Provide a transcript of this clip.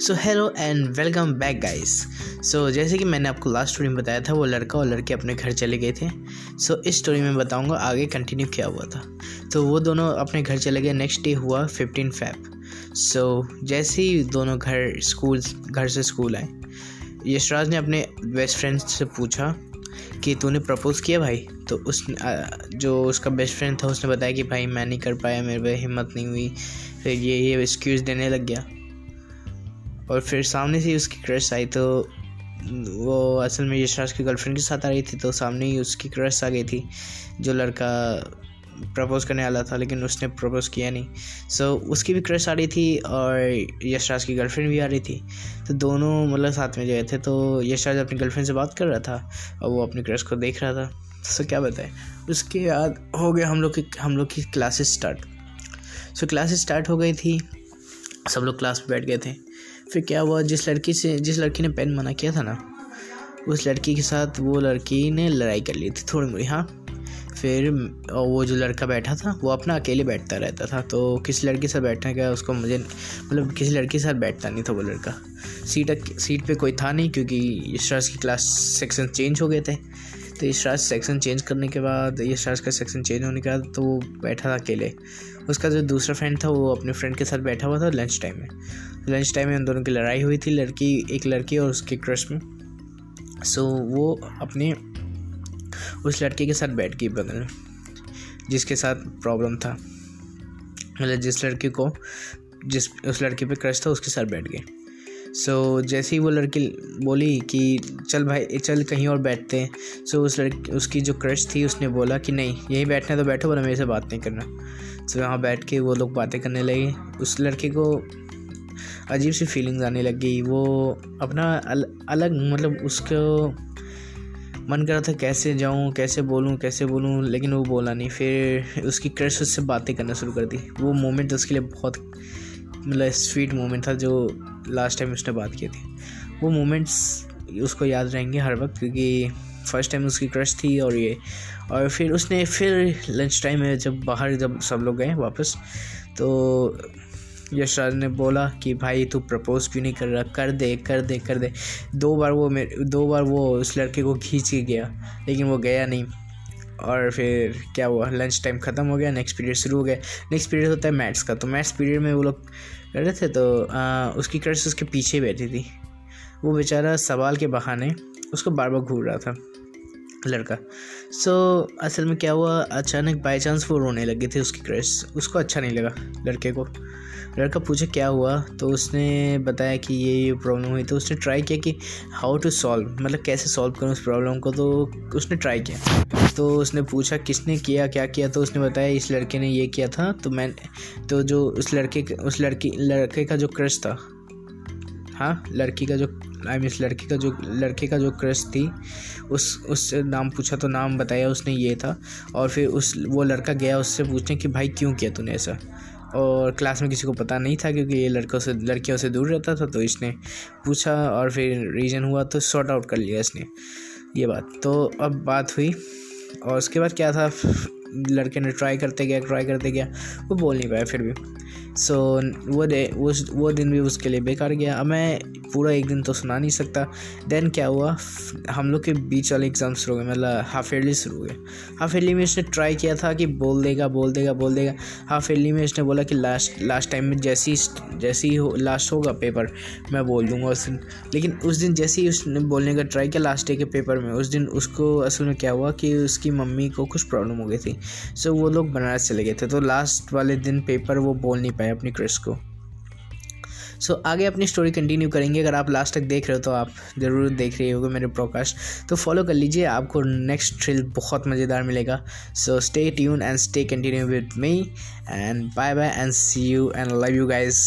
So hello and welcome back guys so जैसे कि मैंने आपको लास्ट स्टोरी में बताया था वो लड़का और लड़के अपने घर चले गए थे। सो so, इस स्टोरी में बताऊँगा आगे कंटिन्यू क्या हुआ था। तो वो दोनों अपने घर चले गए। नेक्स्ट डे हुआ फिफ्टीन फैब सो so, जैसे ही दोनों घर स्कूल घर से स्कूल आए यशराज ने अपने बेस्ट फ्रेंड से पूछा कि तूने प्रपोज़ किया भाई? तो उस जो उसका बेस्ट फ्रेंड था उसने बताया कि भाई मैं नहीं कर पाया मेरे पे हिम्मत नहीं हुई। फिर ये ये एक्सक्यूज़ देने लग गया। और फिर सामने से उसकी क्रश आई तो वो असल में यशराज की गर्लफ्रेंड के साथ आ रही थी तो सामने ही उसकी क्रश आ गई थी जो लड़का प्रपोज़ करने वाला था लेकिन उसने प्रपोज़ किया नहीं। सो so, उसकी भी क्रश आ रही थी और यशराज की गर्लफ्रेंड भी आ रही थी। तो दोनों मतलब साथ में गए थे तो यशराज अपनी गर्लफ्रेंड से बात कर रहा था और वो अपनी क्रश को देख रहा था। सो so, क्या बताए? उसके बाद हो गया हम लोग की हम लोग की classes start so so, classes start हो गई थी सब लोग क्लास में बैठ गए थे। फिर क्या हुआ, जिस लड़की से, जिस लड़की ने पेन मना किया था ना, उस लड़की के साथ वो लड़की ने लड़ाई कर ली थी थोड़ी मोड़ी हाँ। फिर वो जो लड़का बैठा था, वो अपना अकेले बैठता रहता था। तो किसी लड़के से बैठने का उसको मुझे मतलब किसी लड़के के साथ बैठता नहीं था वो लड़का। सीट सीट पे कोई था नहीं, क्योंकि यशराज की क्लास सेक्शन चेंज हो गए थे। तो यशराज सेक्शन चेंज करने के बाद यशराज का सेक्शन चेंज होने के बाद तो वो बैठा था अकेले। उसका जो दूसरा फ्रेंड था, वो अपने फ्रेंड के साथ बैठा हुआ था लंच टाइम में। लंच टाइम में उन दोनों की लड़ाई हुई थी, लड़की, एक लड़की और उसके क्रश में। सो वो अपने उस लड़के के साथ बैठ गई बगल में, जिसके साथ प्रॉब्लम था। मतलब जिस लड़के को, जिस, उस लड़के पे क्रश था, उसके साथ बैठ गए सो so, जैसे ही वो लड़की बोली कि चल भाई चल कहीं और बैठते हैं। सो so, उस लड़की उसकी जो क्रश थी उसने बोला कि नहीं यहीं बैठना तो बैठो वरना मेरे से बात नहीं करना। सो so, वहाँ बैठ के वो लोग बातें करने लगे। उस लड़के को अजीब सी फीलिंग्स आने लग गई। वो अपना अल, अलग मतलब उसको मन कर रहा था कैसे जाऊँ कैसे बोलूँ कैसे बोलूँ लेकिन वो बोला नहीं। फिर उसकी क्रश उससे बातें करना शुरू कर दी। वो मोमेंट उसके लिए बहुत मतलब स्वीट मोमेंट था जो लास्ट टाइम उसने बात की थी। वो मोमेंट्स उसको याद रहेंगे हर वक्त क्योंकि फ़र्स्ट टाइम उसकी क्रश थी और ये। और फिर उसने फिर लंच टाइम में जब बाहर जब सब लोग गए वापस तो यशराज ने बोला कि भाई तू प्रपोज क्यों नहीं कर रहा? कर दे कर दे कर दे। दो बार वो मेरे, दो बार वो उस लड़के को खींच के गया, लेकिन वो गया नहीं। और फिर क्या हुआ? लंच टाइम ख़त्म हो गया नेक्स्ट पीरियड शुरू हो गया। नेक्स्ट पीरियड होता है मैथ्स का। तो मैथ्स पीरियड में वो लोग कर रहे थे तो आ, उसकी क्रश उसके पीछे बैठी थी। वो बेचारा सवाल के बहाने उसको बार बार घूर रहा था। लड़का। सो so, असल में क्या हुआ? अचानक बाई चांस वो रोने लगे थे उसकी क्रश उसको अच्छा नहीं लगा लड़के को। लड़का पूछे क्या हुआ? तो उसने बताया कि ये ये प्रॉब्लम हुई। तो उसने ट्राई किया कि हाउ टू सॉल्व मतलब कैसे सॉल्व करूँ उस प्रॉब्लम को? तो उसने ट्राई किया। तो उसने पूछा किसने किया क्या किया? तो उसने बताया इस लड़के ने ये किया था। तो मैं तो जो उस लड़के उस लड़की लड़के का जो क्रश था हाँ लड़की का जो आई मीन लड़की का जो, लड़के का जो क्रश थी, उस उससे नाम पूछा तो नाम बताया उसने ये था, और फिर उस, वो लड़का गया उससे पूछने कि भाई क्यों किया तूने ऐसा? और क्लास में किसी को पता नहीं था क्योंकि ये लड़कों से लड़कियों से दूर रहता था तो इसने पूछा और फिर रीज़न हुआ तो सॉर्ट आउट कर लिया इसने। ये बात। तो अब बात हुई, और उसके बाद क्या था? लड़के ने ट्राई करते गया ट्राई करते गया, वो बोल नहीं पाया फिर भी। सो so, वो डे उस वो दिन भी उसके लिए बेकार गया। अब मैं पूरा एक दिन तो सुना नहीं सकता। देन क्या हुआ? हम लोग के बीच वाले एग्ज़ाम शुरू हो गए। मतलब हाफ़ ईयरली शुरू हो गए। हाफ़ ईयरली में इसने ट्राई किया था कि बोल देगा बोल देगा बोल देगा। हाफ़ ईयरली में इसने बोला कि लास्ट लास्ट टाइम में जैसी जैसी हो लास्ट होगा पेपर मैं बोल दूँगा उस दिन। लेकिन उस दिन जैसे ही उसने बोलने का ट्राई किया लास्ट डे के पेपर में उस दिन उसको असल में क्या हुआ कि उसकी मम्मी को कुछ प्रॉब्लम हो गई थी। सो वो लोग बनारस चले गए थे। तो लास्ट वाले दिन पेपर वो बोल नहीं पाए अपनी क्रिस को। सो so, आगे अपनी स्टोरी कंटिन्यू करेंगे। अगर आप लास्ट तक देख रहे हो तो आप ज़रूर देख रहे होगे मेरे प्रोकास्ट तो फॉलो कर लीजिए आपको नेक्स्ट थ्रिल बहुत मज़ेदार मिलेगा। So stay tune and stay continue with me and bye bye and see you and love you guys